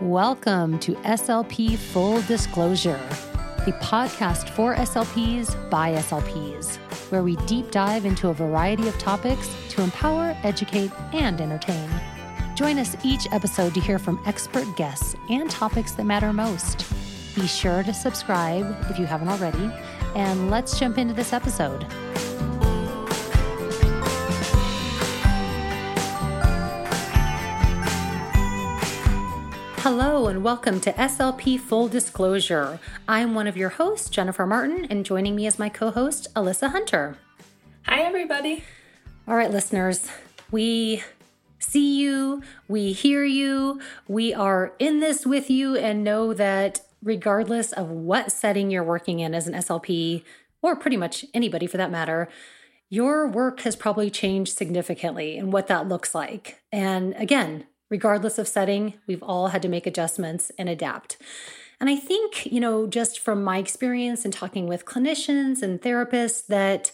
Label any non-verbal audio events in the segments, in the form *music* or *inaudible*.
Welcome to SLP Full Disclosure, the podcast for SLPs by SLPs, where we deep dive into a variety of topics to empower, educate, and entertain. Join us each episode to hear from expert guests and topics that matter most. Be sure to subscribe if you haven't already, and let's jump into this episode. Hello, and welcome to SLP Full Disclosure. I'm one of your hosts, Jennifer Martin, and joining me is my co host, Alyssa Hunter. Hi, everybody. All right, listeners, we see you, we hear you, we are in this with you, and know that regardless of what setting you're working in as an SLP, or pretty much anybody for that matter, your work has probably changed significantly and what that looks like. And again, regardless of setting, we've all had to make adjustments and adapt. And I think, you know, just from my experience and talking with clinicians and therapists, that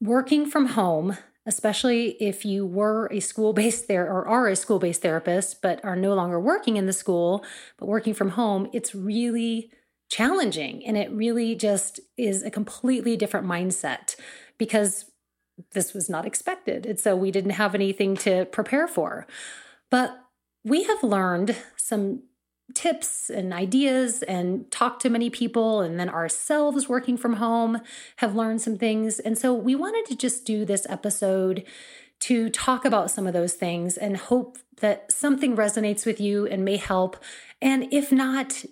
working from home, especially if you were a school based there or are a school based therapist, but are no longer working in the school, but working from home, it's really challenging. And it really just is a completely different mindset because this was not expected. And so we didn't have anything to prepare for. But we have learned some tips and ideas and talked to many people and then ourselves working from home have learned some things. And so we wanted to just do this episode to talk about some of those things and hope that something resonates with you and may help. And if not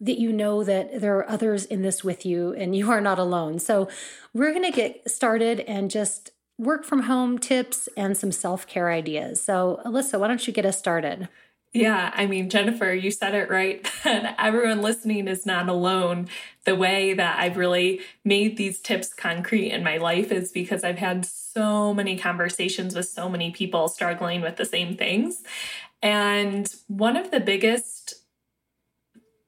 that you know that there are others in this with you and you are not alone. So we're going to get started and just work from home tips and some self care ideas. So, Alyssa, why don't you get us started? Yeah, I mean, Jennifer, you said it right. *laughs* Everyone listening is not alone. The way that I've really made these tips concrete in my life is because I've had so many conversations with so many people struggling with the same things. And one of the biggest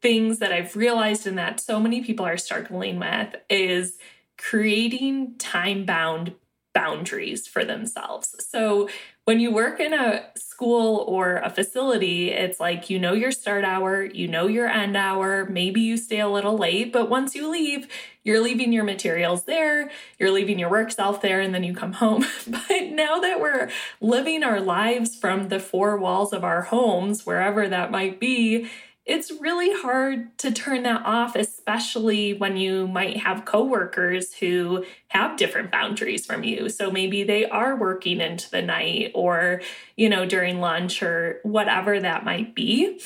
things that I've realized and that so many people are struggling with is creating time bound boundaries for themselves. So when you work in a school or a facility, it's like you know your start hour, you know your end hour, maybe you stay a little late, but once you leave, you're leaving your materials there, you're leaving your work self there, and then you come home. *laughs* but now that we're living our lives from the four walls of our homes, wherever that might be, it's really hard to turn that off, especially when you might have coworkers who have different boundaries from you. So maybe they are working into the night or, you know, during lunch or whatever that might be.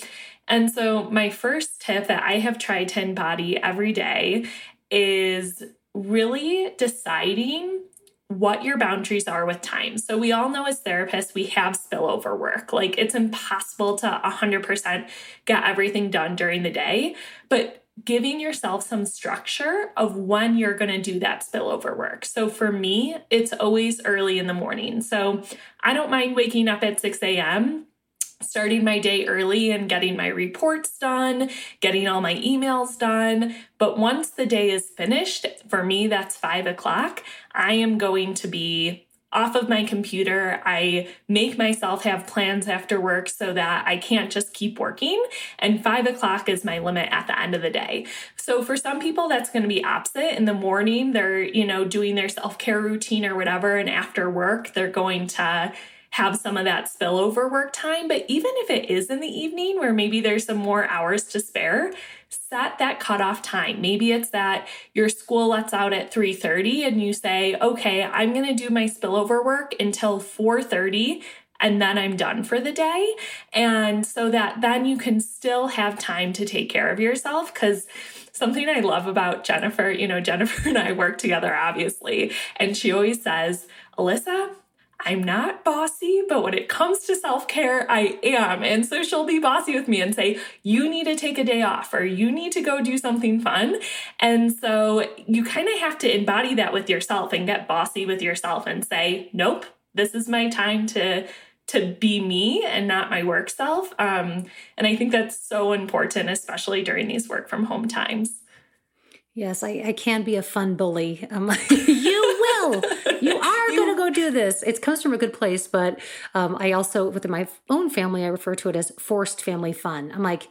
And so, my first tip that I have tried to embody every day is really deciding what your boundaries are with time. So we all know as therapists, we have spillover work. Like it's impossible to 100% get everything done during the day, but giving yourself some structure of when you're going to do that spillover work. So for me, it's always early in the morning. So I don't mind waking up at 6 a.m starting my day early and getting my reports done, getting all my emails done. But once the day is finished, for me, that's five o'clock, I am going to be off of my computer. I make myself have plans after work so that I can't just keep working. And five o'clock is my limit at the end of the day. So for some people, that's going to be opposite. In the morning, they're, you know, doing their self care routine or whatever. And after work, they're going to have some of that spillover work time. But even if it is in the evening where maybe there's some more hours to spare, set that cutoff time. Maybe it's that your school lets out at 3:30 and you say, "Okay, I'm to do my spillover work until 4:30 and then I'm done for the day." And so that then you can still have time to take care of yourself cuz something I love about Jennifer, you know, Jennifer *laughs* and I work together obviously, and she always says, "Alyssa, I'm not bossy, but when it comes to self care, I am. And so she'll be bossy with me and say, You need to take a day off or you need to go do something fun. And so you kind of have to embody that with yourself and get bossy with yourself and say, Nope, this is my time to. To be me and not my work self. Um, and I think that's so important, especially during these work from home times. Yes, I, I can be a fun bully. I'm like, *laughs* you will. You *laughs* are going to go do this. It comes from a good place, but um, I also, within my own family, I refer to it as forced family fun. I'm like,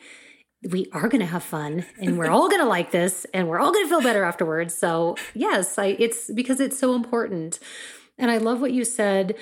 we are going to have fun and we're all going to like this and we're all going to feel better afterwards. So, yes, I, it's because it's so important. And I love what you said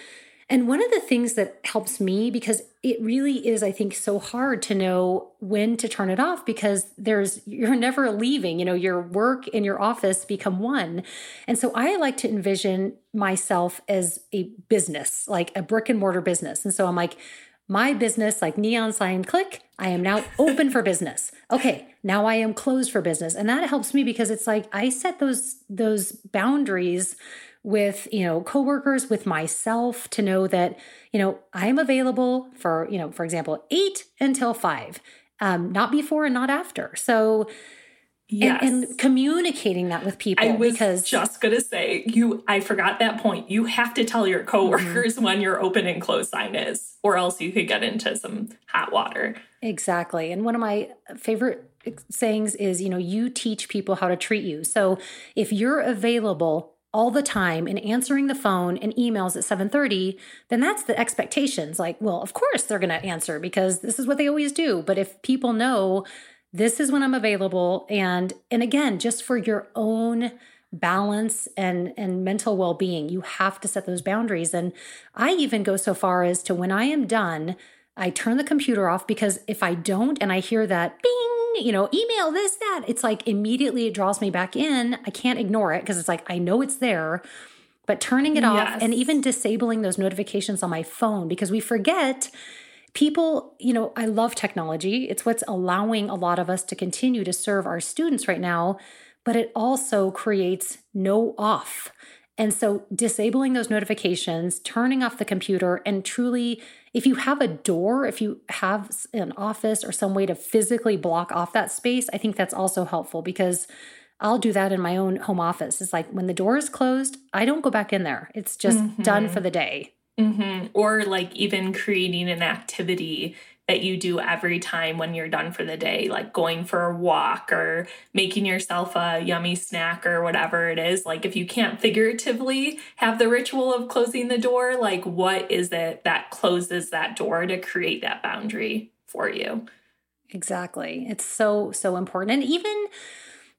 and one of the things that helps me because it really is I think so hard to know when to turn it off because there's *laughs* you're never leaving, you know, your work and your office become one. And so I like to envision myself as a business, like a brick and mortar business. And so I'm like my business like neon sign click, I am now open for business. Okay, now I am closed for business. And that helps me because it's like I set those those boundaries with you know coworkers with myself to know that you know i'm available for you know for example 8 until 5 um not before and not after so Yes. And, and, communicating that with people. I was because just gonna say you. I forgot that point. You have to tell your coworkers mm-hmm. when your open and close sign is, or else you could get into some hot water. Exactly. And one of my favorite sayings is, you know, you teach people how to treat you. So if you're available all the time and answering the phone and emails at 7:30, then that's the expectations. Like, well, of course they're going to answer because this is what they always do. But if people know this is when I'm available and and again, just for your own balance and and mental well-being, you have to set those boundaries and I even go so far as to when I am done, I turn the computer off because if I don't and I hear that bing you know, email this, that. It's like immediately it draws me back in. I can't ignore it because it's like I know it's there. But turning it yes. off and even disabling those notifications on my phone because we forget people, you know, I love technology. It's what's allowing a lot of us to continue to serve our students right now, but it also creates no off. And so disabling those notifications, turning off the computer, and truly, if you have a door, if you have an office or some way to physically block off that space, I think that's also helpful because I'll do that in my own home office. It's like when the door is closed, I don't go back in there. It's just mm-hmm. done for the day. Mm-hmm. Or like even creating an activity that you do every time when you're done for the day, like going for a walk or making yourself a yummy snack or whatever it is. Like, if you can't figuratively have the ritual of closing the door, like, what is it that closes that door to create that boundary for you? Exactly. It's so, so important. And even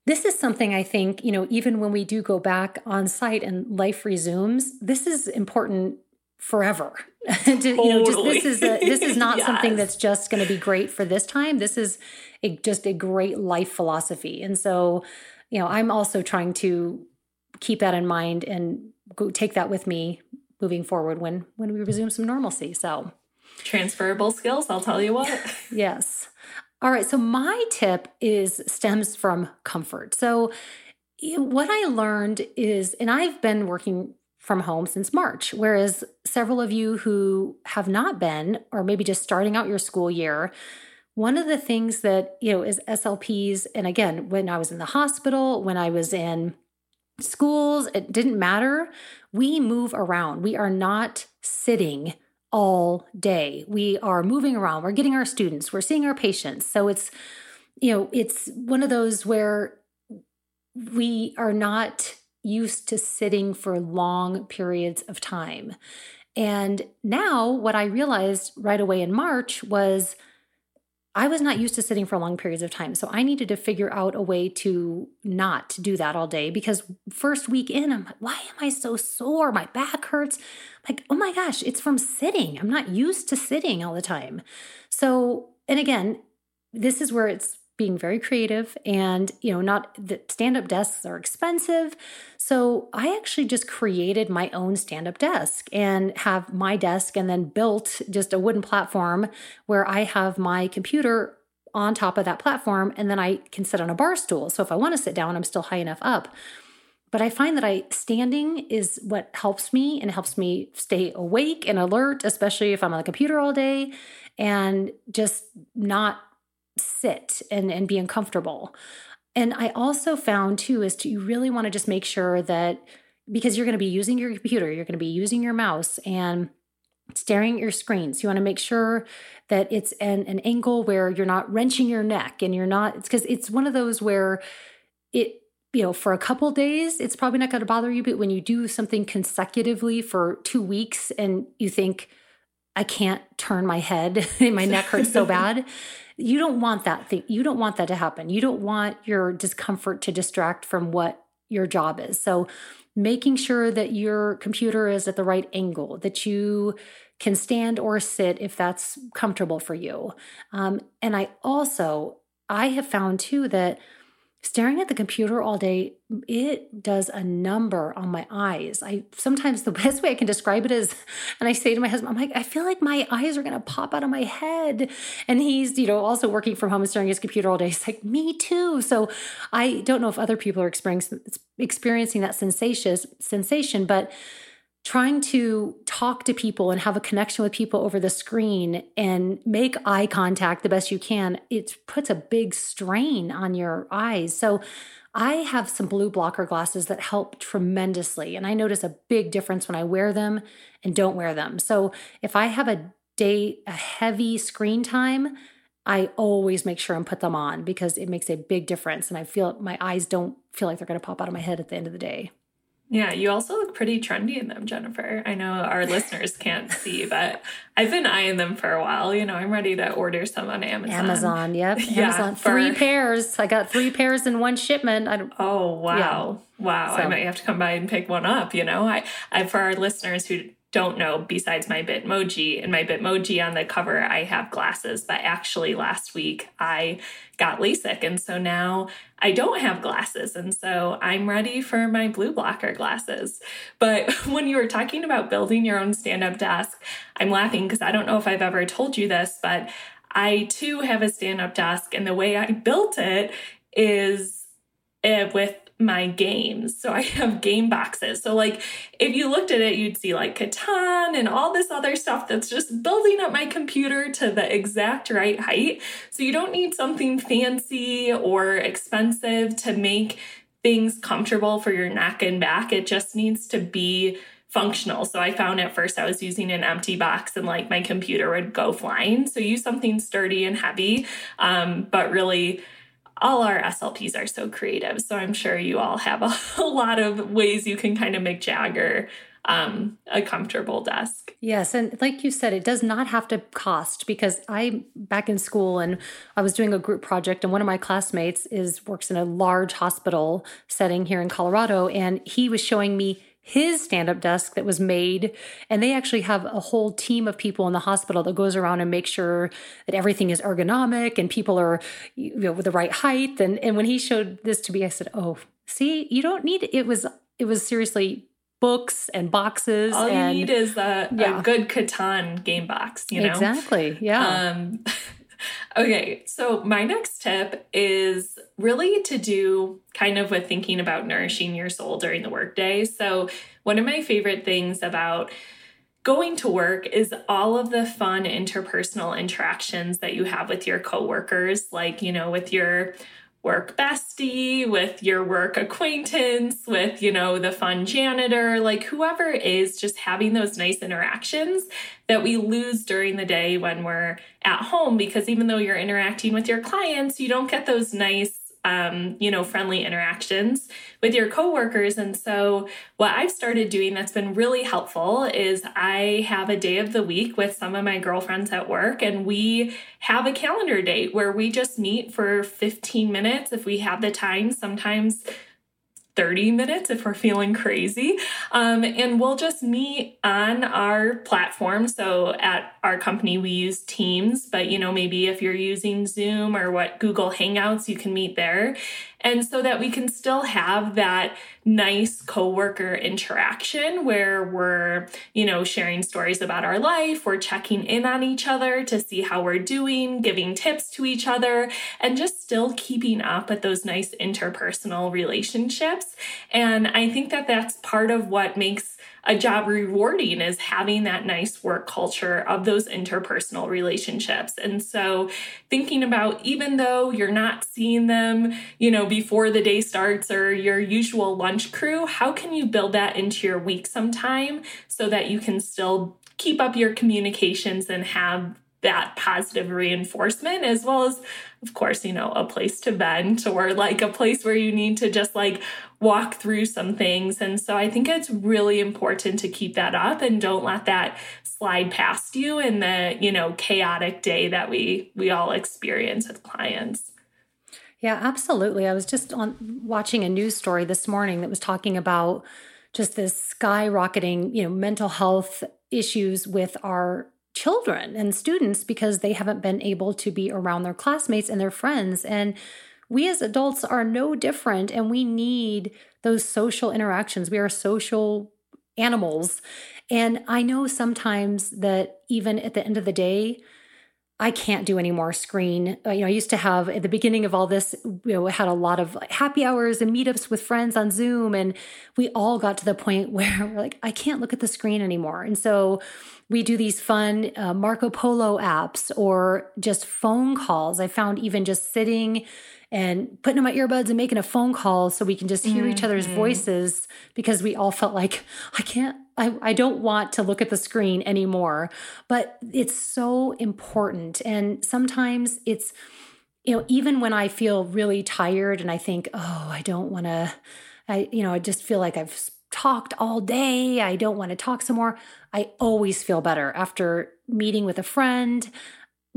this is something I think, you know, even when we do go back on site and life resumes, this is important forever. *laughs* to, totally. You know, just this is a, this is *laughs* not yes. something that's just going to be great for this time. This is a, just a great life philosophy, and so you know, I'm also trying to keep that in mind and go take that with me moving forward when when we resume some normalcy. So transferable skills, I'll tell you what. *laughs* yes. All right. So my tip is stems from comfort. So what I learned is, and I've been working from home since March, whereas several of you who have not been, or maybe just starting out your school year, one of the things that, you know, is SLPs, and again, when I was in the hospital, when I was in schools, it didn't matter. We move around. We are not sitting all day. We are moving around. We're getting our students, we're seeing our patients. So it's, you know, it's one of those where we are not used to sitting for long periods of time. And now, what I realized right away in March was I was not used to sitting for long periods of time. So I needed to figure out a way to not do that all day because first week in, I'm like, why am I so sore? My back hurts. I'm like, oh my gosh, it's from sitting. I'm not used to sitting all the time. So, and again, this is where it's being very creative and you know not the stand-up desks are expensive. So i actually just created my own stand-up desk and have my desk and then built just a wooden platform where i have my computer on top of that platform and then i can sit on a bar stool. So if i want to sit down i'm still high enough up. But i find that i standing is what helps me and helps me stay awake and alert especially if i'm on the computer all day and just not sit and, and be uncomfortable. And I also found too is to you really want to just make sure that because you're going to be using your computer, you're going to be using your mouse and staring at your screens. You want to make sure that it's an, an angle where you're not wrenching your neck and you're not, it's because it's one of those where it you know, for a couple days, it's probably not going to bother you. But when you do something consecutively for two weeks and you think, I can't turn my head, *laughs* my neck hurts so *laughs* bad, you don't want that thing. You don't want that to happen. You don't want your discomfort to distract from what your job is. So, making sure that your computer is at the right angle, that you can stand or sit if that's comfortable for you. Um, and I also, I have found too that staring at the computer all day it does a number on my eyes. I sometimes the *laughs* best way i can describe it is and i say to my husband i'm like i feel like my eyes are going to pop out of my head. And he's you know also working from home and staring at his computer all day. He's like me too. So i don't know if other people are experiencing experiencing that sensation sensation but trying to talk to people and have a connection with people over the screen and make eye contact the best you can, it puts a big strain on your eyes. So I have some blue blocker glasses that help tremendously. And I notice a big difference when I wear them and don't wear them. So if I have a day, a heavy screen time, I always make sure and put them on because it makes a big difference. And I feel my eyes don't feel like they're going to pop out of my head at the end of the day. Yeah, you also look pretty trendy in them, Jennifer. I know our *laughs* listeners can't see, but I've been eyeing them for a while. You know, I'm ready to order some on Amazon. Amazon, yep. *laughs* Yeah, Amazon. For... Three pairs. I got three pairs in one shipment. I don't, oh, wow. Yeah. Wow. So. I might have to come by and pick one up, you know. I, I for our listeners who don't know, besides my Bitmoji and my Bitmoji on the cover, I have glasses. But actually, last week I got LASIK. And so now I don't have glasses. And so I'm ready for my blue blocker glasses. But *laughs* when you were talking about building your own stand up desk, I'm laughing because I don't know if I've ever told you this, but I too have a stand up desk. And the way I built it is uh, with my games. So I have game boxes. So, like, if you looked at it, you'd see like Catan and all this other stuff that's just building up my computer to the exact right height. So, you don't need something fancy or expensive to make things comfortable for your neck and back. It just needs to be functional. So I found at first I was using an empty box and like my computer would go flying. So use something sturdy and heavy, um, but really all our SLPs are so creative. So I'm sure you all have a, *laughs* a lot of ways you can kind of make Jagger um, a comfortable desk. Yes. And like you said, it does not have to cost because I back in school and I was doing a group project and one of my classmates is works in a large hospital setting here in Colorado and he was showing me his stand up desk that was made. And they actually have a whole team of people in the hospital that goes around and makes sure that everything is ergonomic and people are you know, with the right height. And, and when he showed this to me, I said, Oh, see, you don't need it. Was, it was seriously books and boxes. All and, you need is a, yeah. a good Catan game box, you know? Exactly. Yeah. Um, *laughs* Okay, so my next tip is really to do kind of with thinking about nourishing your soul during the workday. So, one of my favorite things about going to work is all of the fun interpersonal interactions that you have with your coworkers, like, you know, with your work bestie, with your work acquaintance, with, you know, the fun janitor, like whoever is just having those nice interactions that we lose during the day when we're at home. Because even though you're interacting with your clients, you don't get those nice um, you know, friendly interactions with your coworkers. And so, what I've started doing that's been really helpful is I have a day of the week with some of my girlfriends at work, and we have a calendar date where we just meet for 15 minutes if we have the time. Sometimes 30 minutes if we're feeling crazy. Um, and we'll just meet on our platform. So at our company, we use Teams, but you know, maybe if you're using Zoom or what Google Hangouts, you can meet there and so that we can still have that nice coworker interaction where we're, you know, sharing stories about our life, we're checking in on each other to see how we're doing, giving tips to each other, and just still keeping up with those nice interpersonal relationships. And I think that that's part of what makes a job rewarding is having that nice work culture of those interpersonal relationships. And so thinking about even though you're not seeing them, you know, before the day starts or your usual lunch crew, how can you build that into your week sometime so that you can still keep up your communications and have that positive reinforcement as well as of course you know a place to vent or like a place where you need to just like walk through some things. And so i think it's really important to keep that up and don't let that slide past you in the you know chaotic day that we we all experience with clients. Yeah absolutely. I was just on watching a news story this morning that was talking about just this skyrocketing you know mental health issues with our children and students because they haven't been able to be around their classmates and their friends. And we as adults are no different, and we need those social interactions. We are social animals. And I know sometimes that even at the end of the day, I can't do any more screen. Uh, you know, I used to have at the beginning of all this, you know, had a lot of happy hours and meetups with friends on Zoom. And we all got to the point *laughs* where we're like, I can't look at the screen anymore. And so we do these fun uh, Marco Polo apps or just phone calls. I found even just sitting and putting on my earbuds and making a phone call so we can just hear mm-hmm. each other's mm-hmm. voices because we all felt like I can't I, I don't want to look at the screen anymore. But it's so important. And sometimes it's, you know, even when I feel really tired and I think, oh, I don't want to, I, you know, I just feel like I've talked all day. I don't want to talk some more. I always feel better after meeting with a friend,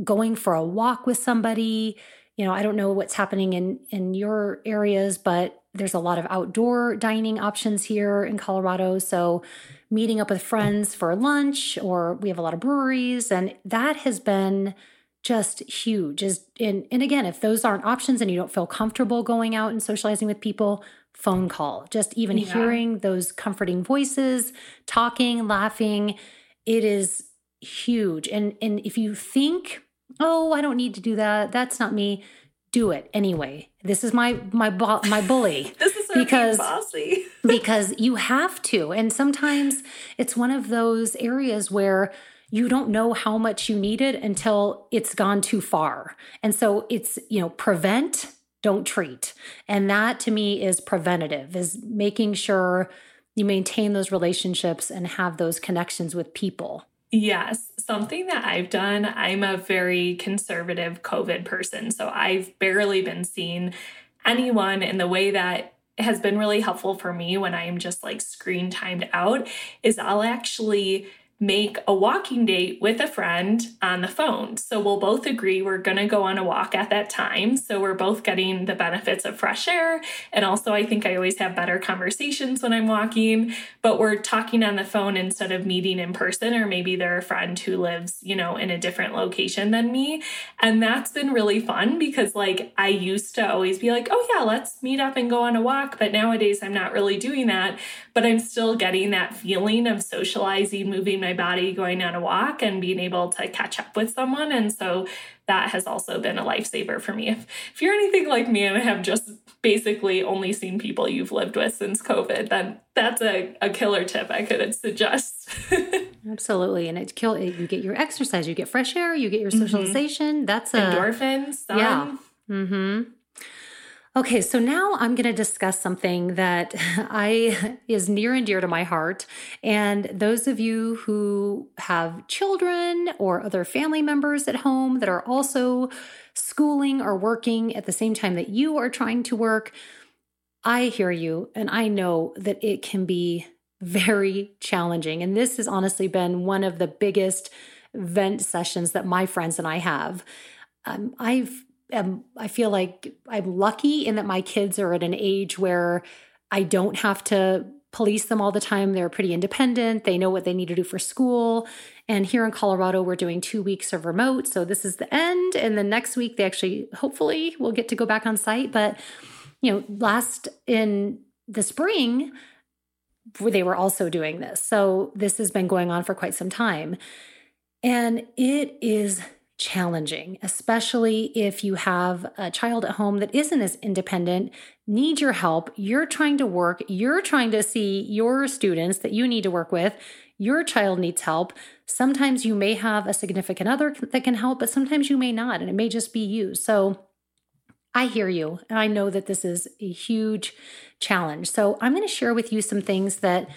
going for a walk with somebody. You know, I don't know what's happening in in your areas, but there's a lot of outdoor dining options here in Colorado. So meeting up with friends for lunch, or we have a lot of breweries, and that has been just huge. Is and, and again, if those aren't options and you don't feel comfortable going out and socializing with people, phone call. Just even yeah. hearing those comforting voices, talking, laughing, it is huge. And and if you think, "Oh, I don't need to do that. That's not me." Do it anyway. This is my my bo- my bully. *laughs* this is because bossy. *laughs* because you have to. And sometimes it's one of those areas where you don't know how much you need it until it's gone too far. And so it's, you know, prevent, don't treat. And that to me is preventative, is making sure you maintain those relationships and have those connections with people. Yes, something that I've done, I'm a very conservative COVID person. So I've barely been seeing anyone in the way that has been really helpful for me when I'm just like screen timed out is I'll actually make a walking date with a friend on the phone. So we'll both agree we're going to go on a walk at that time. So we're both getting the benefits of fresh air. And also, I think I always have better conversations when I'm walking, but we're talking on the phone instead of meeting in person, or maybe they're a friend who lives, you know, in a different location than me. And that's been really fun because, like, I used to always be like, oh, yeah, let's meet up and go on a walk. But nowadays, I'm not really doing that, but I'm still getting that feeling of socializing, moving my body going on a walk and being able to catch up with someone. And so that has also been a lifesaver for me. If, if you're anything like me and have just basically only seen people you've lived with since COVID, then that's a, a killer tip I could suggest. *laughs* Absolutely. And it kill you get your exercise, you get fresh air, you get your mm-hmm. socialization. Mm-hmm. That's a endorphins. Sun. Yeah. Mm-hmm. Okay, so now I'm going to discuss something that *laughs* I is near and dear to my heart. And those of you who have children or other family members at home that are also schooling or working at the same time that you are trying to work, I hear you and I know that it can be very challenging. And this has honestly been one of the biggest vent sessions that my friends and I have. Um, I've am I feel like I'm lucky in that my kids are at an age where I don't have to police them all the time. They're pretty independent. They know what they need to do for school. And here in Colorado, we're doing two weeks of remote. So this is the end. And then next week, they actually, hopefully, will get to go back on site. But, you know, last in the spring, they were also doing this. So this has been going on for quite some time. And it is challenging, especially if you have a child at home that isn't as independent, needs your help. You're trying to work, you're trying to see your students that you need to work with. Your child needs help. Sometimes you may have a significant other that can help, but sometimes you may not, and it may just be you. So I hear you, and I know that this is a huge challenge. So I'm going to share with you some things that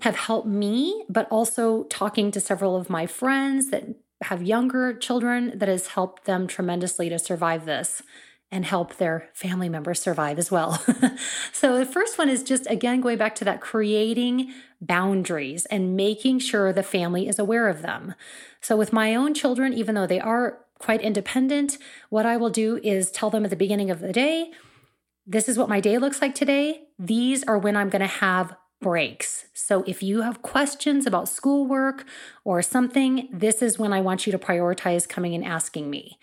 have helped me, but also talking to several of my friends that have younger children that has helped them tremendously to survive this and help their family members survive as well. *laughs* so, the first one is just again going back to that creating boundaries and making sure the family is aware of them. So, with my own children, even though they are quite independent, what I will do is tell them at the beginning of the day, this is what my day looks like today. These are when I'm going to have breaks. So if you have questions about schoolwork or something, this is when I want you to prioritize coming and asking me.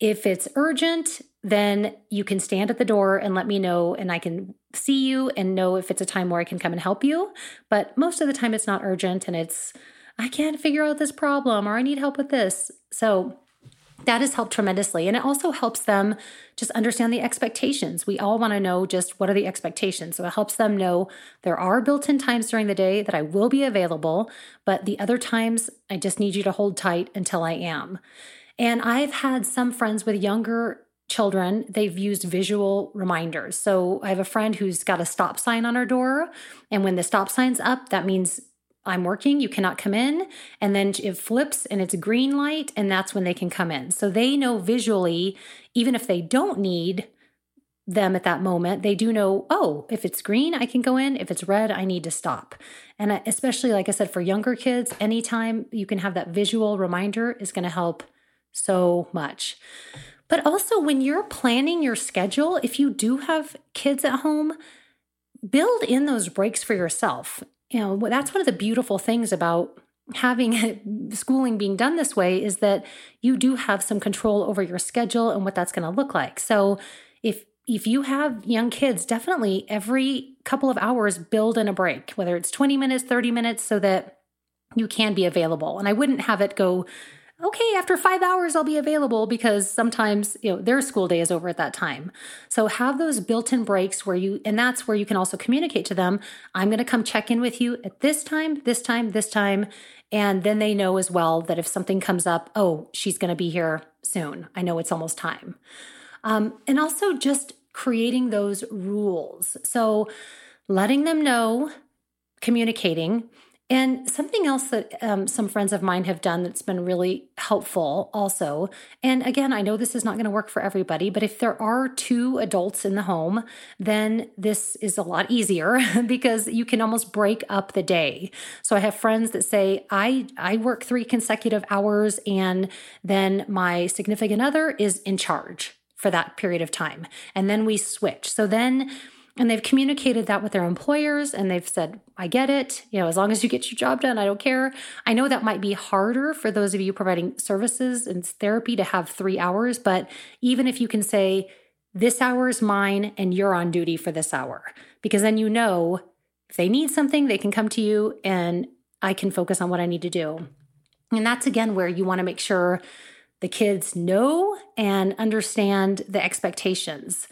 If it's urgent, then you can stand at the door and let me know, and I can see you and know if it's a time where I can come and help you. But most of the time, it's not urgent and it's, I can't figure out this problem or I need help with this. So that has helped tremendously. And it also helps them just understand the expectations. We all want to know just what are the expectations. So it helps them know there are built in times during the day that I will be available, but the other times I just need you to hold tight until I am. And I've had some friends with younger children, they've used visual reminders. So I have a friend who's got a stop sign on her door. And when the stop sign's up, that means I'm working, you cannot come in. And then it flips and it's green light, and that's when they can come in. So they know visually, even if they don't need them at that moment, they do know, oh, if it's green, I can go in. If it's red, I need to stop. And especially, like I said, for younger kids, anytime you can have that visual reminder is going to help so much. But also, when you're planning your schedule, if you do have kids at home, build in those breaks for yourself you know, that's one of the beautiful things about having *laughs* schooling being done this way is that you do have some control over your schedule and what that's going to look like. So if if you have young kids, definitely every couple of hours build in a break, whether it's 20 minutes, 30 minutes so that you can be available. And I wouldn't have it go okay, after five hours, I'll be available because sometimes, you know, their school day is over at that time. So have those built in breaks where you, and that's where you can also communicate to them, I'm going to come check in with you at this time, this time, this time. And then they know as well that if something comes up, oh, she's going to be here soon. I know it's almost time. Um, and also just creating those rules. So letting them know, communicating, and something else that um, some friends of mine have done that's been really helpful also, and again, I know this is not going to work for everybody, but if there are two adults in the home, then this is a lot easier *laughs* because you can almost break up the day. So I have friends that say, I, I work three consecutive hours, and then my significant other is in charge for that period of time. And then we switch. So then, and they've communicated that with their employers and they've said, I get it. You know, as long as you get your job done, I don't care. I know that might be harder for those of you providing services and therapy to have three hours, but even if you can say, this hour is mine and you're on duty for this hour, because then you know if they need something, they can come to you and I can focus on what I need to do. And that's again where you want to make sure the kids know and understand the expectations.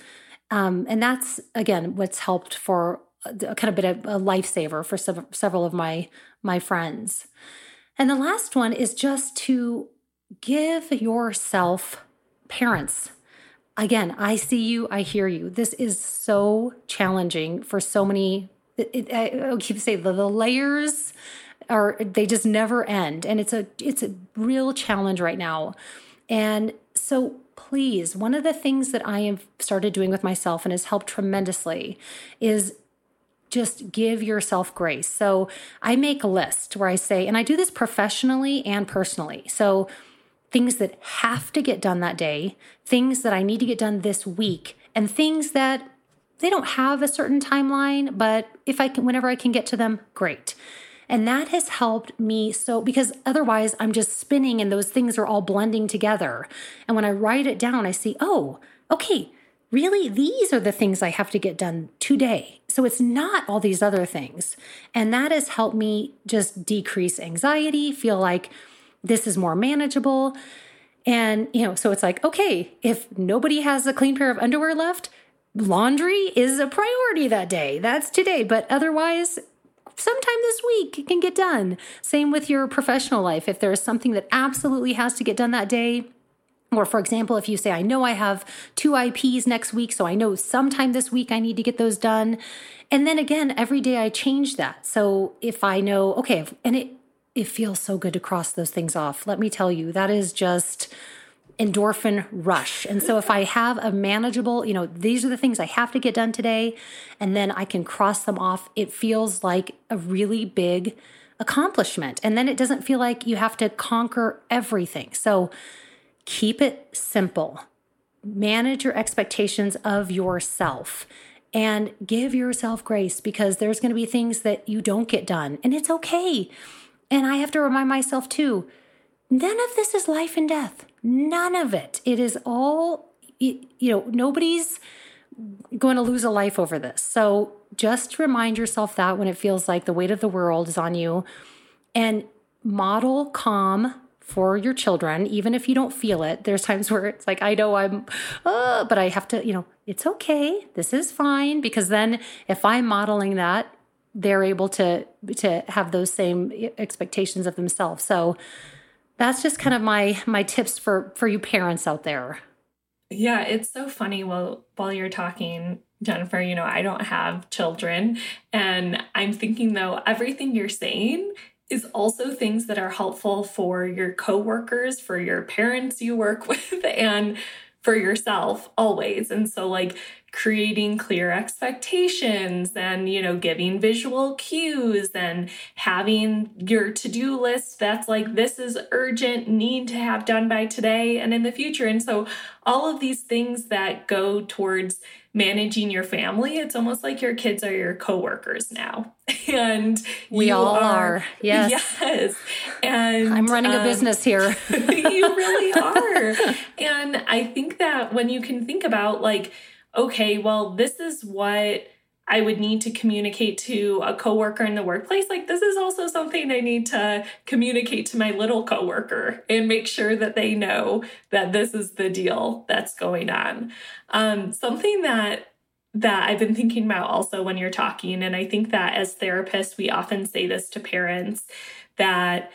Um, and that's again what's helped for a, kind of bit of a lifesaver for sev- several of my my friends. And the last one is just to give yourself parents. Again, I see you, I hear you. This is so challenging for so many. It, it, I keep saying the, the layers are they just never end, and it's a it's a real challenge right now. And so please, one of the things that I have started doing with myself and has helped tremendously is just give yourself grace. So I make a list where I say, and I do this professionally and personally. So things that have to get done that day, things that I need to get done this week, and things that they don't have a certain timeline, but if I can, whenever I can get to them, great. And that has helped me so because otherwise I'm just spinning and those things are all blending together. And when I write it down, I see, oh, okay, really, these are the things I have to get done today. So it's not all these other things. And that has helped me just decrease anxiety, feel like this is more manageable. And, you know, so it's like, okay, if nobody has a clean pair of underwear left, laundry is a priority that day. That's today. But otherwise, sometime this week it can get done. Same with your professional life. If there's something that absolutely has to get done that day, or, for example, if you say, I know I have two IEPs next week, so I know sometime this week I need to get those done. And then again, every day I change that. So if I know, okay, and it, it feels so good to cross those things off. Let me tell you, that is just endorphin rush. And so if I have a manageable, you know, these are the things I have to get done today, and then I can cross them off, it feels like a really big accomplishment. And then it doesn't feel like you have to conquer everything. So keep it simple. Manage your expectations of yourself and give yourself grace because there's going to be things that you don't get done, and it's okay. And I have to remind myself too none of this is life and death. None of it. It is all, you know, nobody's going to lose a life over this. So just remind yourself that when it feels like the weight of the world is on you and model calm for your children, even if you don't feel it. There's times where it's like, I know I'm, uh, but I have to, you know, it's okay. This is fine. Because then if I'm modeling that, they're able to to have those same expectations of themselves. So that's just kind of my my tips for for you parents out there. Yeah, it's so funny while while you're talking Jennifer, you know, I don't have children and I'm thinking though everything you're saying is also things that are helpful for your coworkers, for your parents you work *laughs* with and for yourself always. And so like creating clear expectations and you know giving visual cues and having your to-do list that's like this is urgent need to have done by today and in the future. And so all of these things that go towards managing your family it's almost like your kids are your coworkers now. *laughs* And we all are, are, yes. Yes. And i'm running um, a business here. *laughs* *laughs* You really are. And i think that when you can think about like okay, well, this is what I would need to communicate to a coworker in the workplace. Like, this is also something I need to communicate to my little coworker and make sure that they know that this is the deal that's going on. Um, something that that I've been thinking about also when you're talking, and I think that as therapists, we often say this to parents that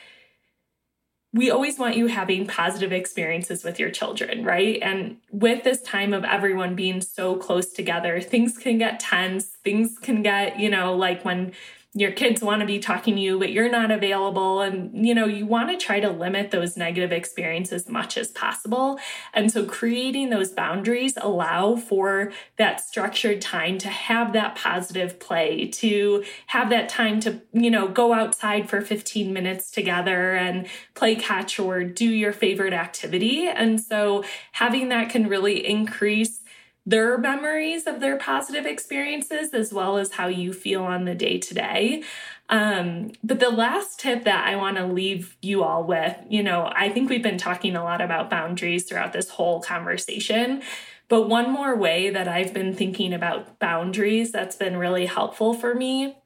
we always want you having positive experiences with your children, right? And with this time of everyone being so close together, things can get tense. Things can get, you know, like when your kids want to be talking to you but you're not available and you know you want to try to limit those negative experiences as much as possible. And so creating those boundaries allow for that structured time to have that positive play to have that time to you know go outside for 15 minutes together and play catch or do your favorite activity. And so having that can really increase their memories of their positive experiences as well as how you feel on the day to day. Um, but the last tip that I want to leave you all with, you know, I think we've been talking a lot about boundaries throughout this whole conversation. But one more way that I've been thinking about boundaries that's been really helpful for me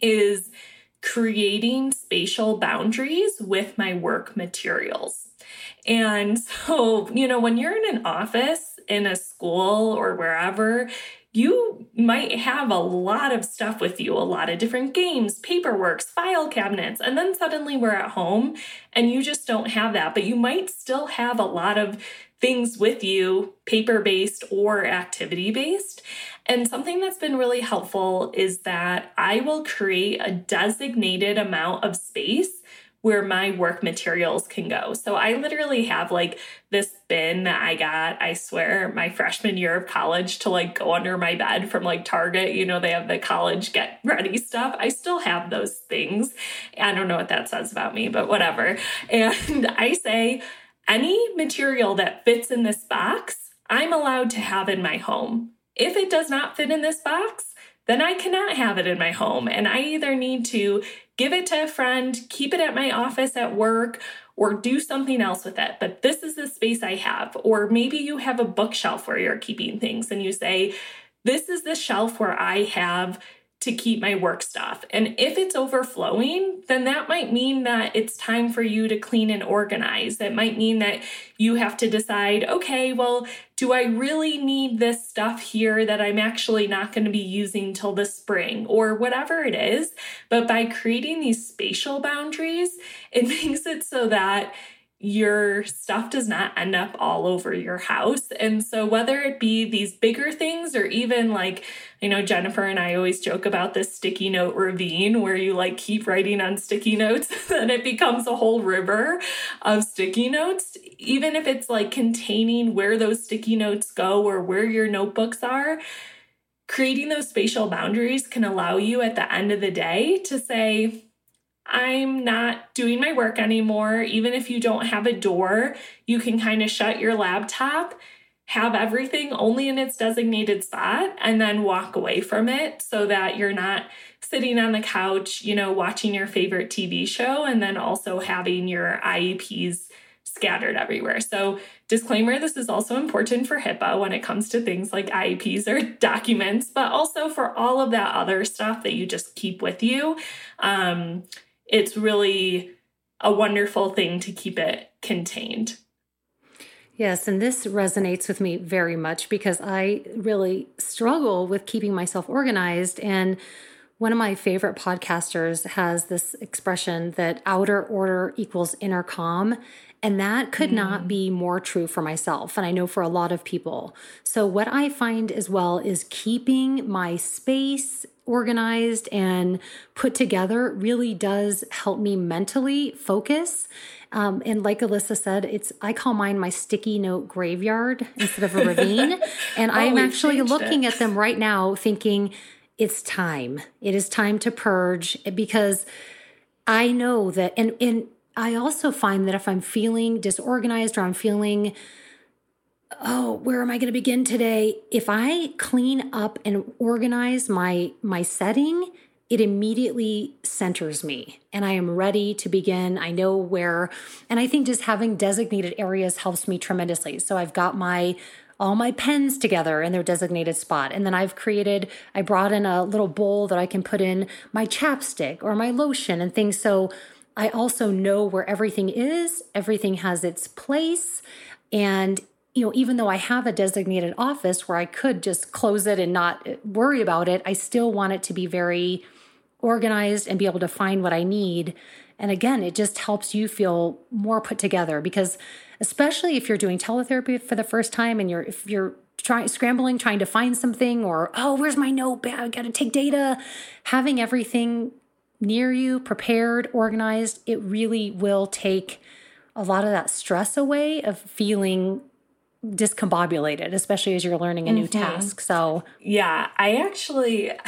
is creating spatial boundaries with my work materials. And so, you know, when you're in an office, in a school or wherever, you might have a lot of stuff with you, a lot of different games, paperworks, file cabinets, and then suddenly we're at home and you just don't have that. But you might still have a lot of things with you, paper based or activity based. And something that's been really helpful is that I will create a designated amount of space where my work materials can go. So I literally have like this bin that I got, I swear, my freshman year of college to like go under my bed from like Target. You know, they have the college get ready stuff. I still have those things. I don't know what that says about me, but whatever. *laughs* And I say, any material that fits in this box, I'm allowed to have in my home. If it does not fit in this box, then I cannot have it in my home. And I either need to give it to a friend, keep it at my office at work, or do something else with it. But this is the space I have. Or maybe you have a bookshelf where you're keeping things and you say, This is the shelf where I have to keep my work stuff. And if it's overflowing, then that might mean that it's time for you to clean and organize. That might mean that you have to decide, okay, well, do I really need this stuff here that I'm actually not going to be using till the spring or whatever it is? But by creating these spatial boundaries, it *laughs* makes it so that your stuff does not end up all over your house. And so, whether it be these bigger things or even like, you know, Jennifer and I always joke about this sticky note ravine where you like keep writing on sticky notes *laughs* and it becomes a whole river of sticky notes. Even if it's like containing where those sticky notes go or where your notebooks are, creating those spatial boundaries can allow you at the end of the day to say, I'm not doing my work anymore. Even if you don't have a door, you can kind of shut your laptop, have everything only in its designated spot, and then walk away from it so that you're not sitting on the couch, you know, watching your favorite TV show and then also having your IEPs scattered everywhere. So, disclaimer this is also important for HIPAA when it comes to things like IEPs or *laughs* documents, but also for all of that other stuff that you just keep with you. Um, it's really a wonderful thing to keep it contained. Yes, and this resonates with me very much because I really struggle with keeping myself organized. And one of my favorite podcasters has this expression that outer order equals inner calm. And that could mm. not be more true for myself. And I know for a lot of people. So, what I find as well is keeping my space organized and put together really does help me mentally focus. Um, and like Alyssa said, it's I call mine my sticky note graveyard instead of a ravine. *laughs* And oh, I'm actually looking it. at them right now, thinking it's time. It is time to purge because I know that, and and I also find that if I'm feeling disorganized or I'm feeling oh where am i going to begin today if i clean up and organize my my setting it immediately centers me and i am ready to begin i know where and i think just having designated areas helps me tremendously so i've got my all my pens together in their designated spot. And then I've created, I brought in a little bowl that I can put in my chapstick or my lotion and things. So I also know where everything is, everything has its place. And you know, even though I have a designated office where I could just close it and not worry about it, I still want it to be very organized and be able to find what I need. And again, it just helps you feel more put together because especially if you're doing teletherapy for the first time and you're if you're trying scrambling trying to find something or oh, where's my note? I got to take data. Having everything near you, prepared, organized, it really will take a lot of that stress away of feeling discombobulated, especially as you're learning a new mm-hmm. task. So, yeah, I actually. *laughs*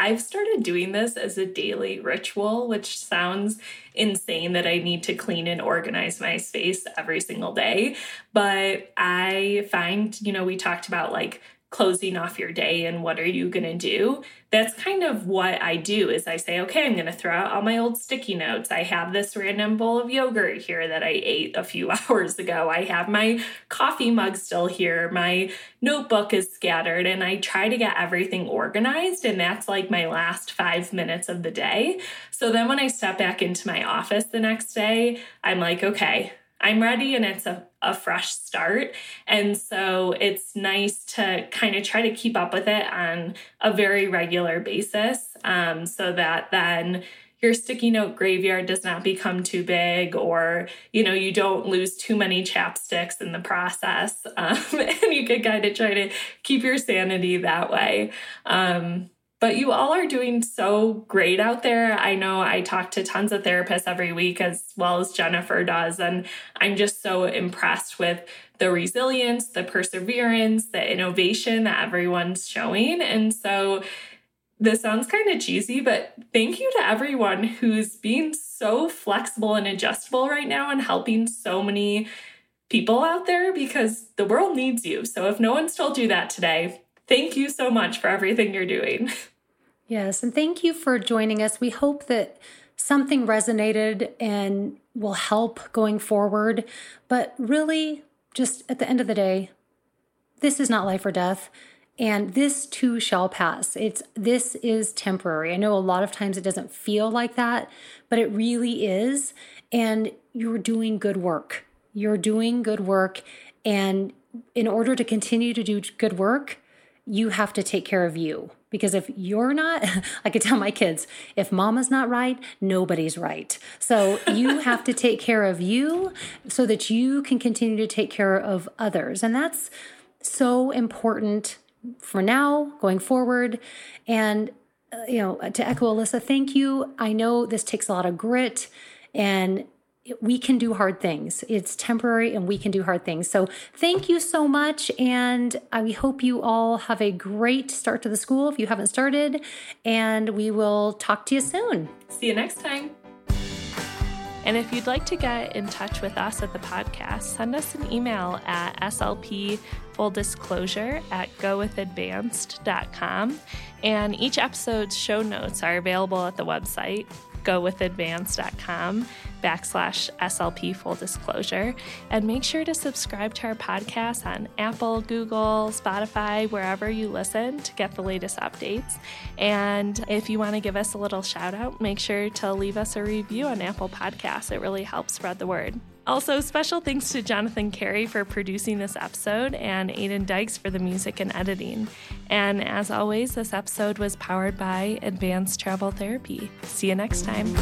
I've started doing this as a daily ritual, which sounds insane that I need to clean and organize my space every single day. But I find, you know, we talked about like closing off your day and what are you going to do? That's kind of what i do is i say okay i'm going to throw out all my old sticky notes. I have this random bowl of yogurt here that i ate a few *laughs* hours ago. I have my coffee mug still here. My notebook is scattered. And i try to get everything organized and that's like my last five minutes of the day. So then when i step back into my office the next day i'm like okay I'm ready and it's a, a fresh start. And so it's nice to kind of try to keep up with it on a very regular basis um, so that then your sticky note graveyard does not become too big or you know you don't lose too many chapsticks in the process *laughs* um, and you can kind of try to keep your sanity that way um, but you all are doing so great out there. I know I talk to tons of therapists every week, as well as Jennifer does. And I'm just so impressed with the resilience, the perseverance, the innovation that everyone's showing. And so this sounds kind of cheesy, but thank you to everyone who's being so flexible and adjustable right now and helping so many people out there because the world needs you. So if no one's told you that today, Thank you so much for everything you're doing. *laughs* Yes, and thank you for joining us. We hope that something resonated and will help going forward. But really, just at the end of the day, this is not life or death. And this too shall pass. It's this is temporary. I know a lot of times it doesn't feel like that, but it really is. And you're doing good work. You're doing good work. And in order to continue to do good work, you have to take care of you. Because if you're not, *laughs* I could tell my kids, if mama's not right, nobody's right. So you *laughs* have to take care of you so that you can continue to take care of others. And that's so important for now, going forward. And, uh, you know, to echo Alyssa, thank you. I know this takes a lot of grit and we can do hard things. It's temporary and we can do hard things. So thank you so much. And I hope you all have a great start to the school if you haven't started. And we will talk to you soon. See you next time. And if you'd like to get in touch with us at the podcast, send us an email at slp full disclosure at gowithadvanced.com. And each episode's show notes are available at the website gowithadvanced.com backslash SLP full disclosure. And make sure to subscribe to our podcast on Apple, Google, Spotify, wherever you listen to get the latest updates. And if you want to give us a little shout out, make sure to leave us a review on Apple Podcasts. It really helps spread the word. Also, special thanks to Jonathan Carey for producing this episode and Aiden Dykes for the music and editing. And as always, this episode was powered by Advanced Travel Therapy. See you next time.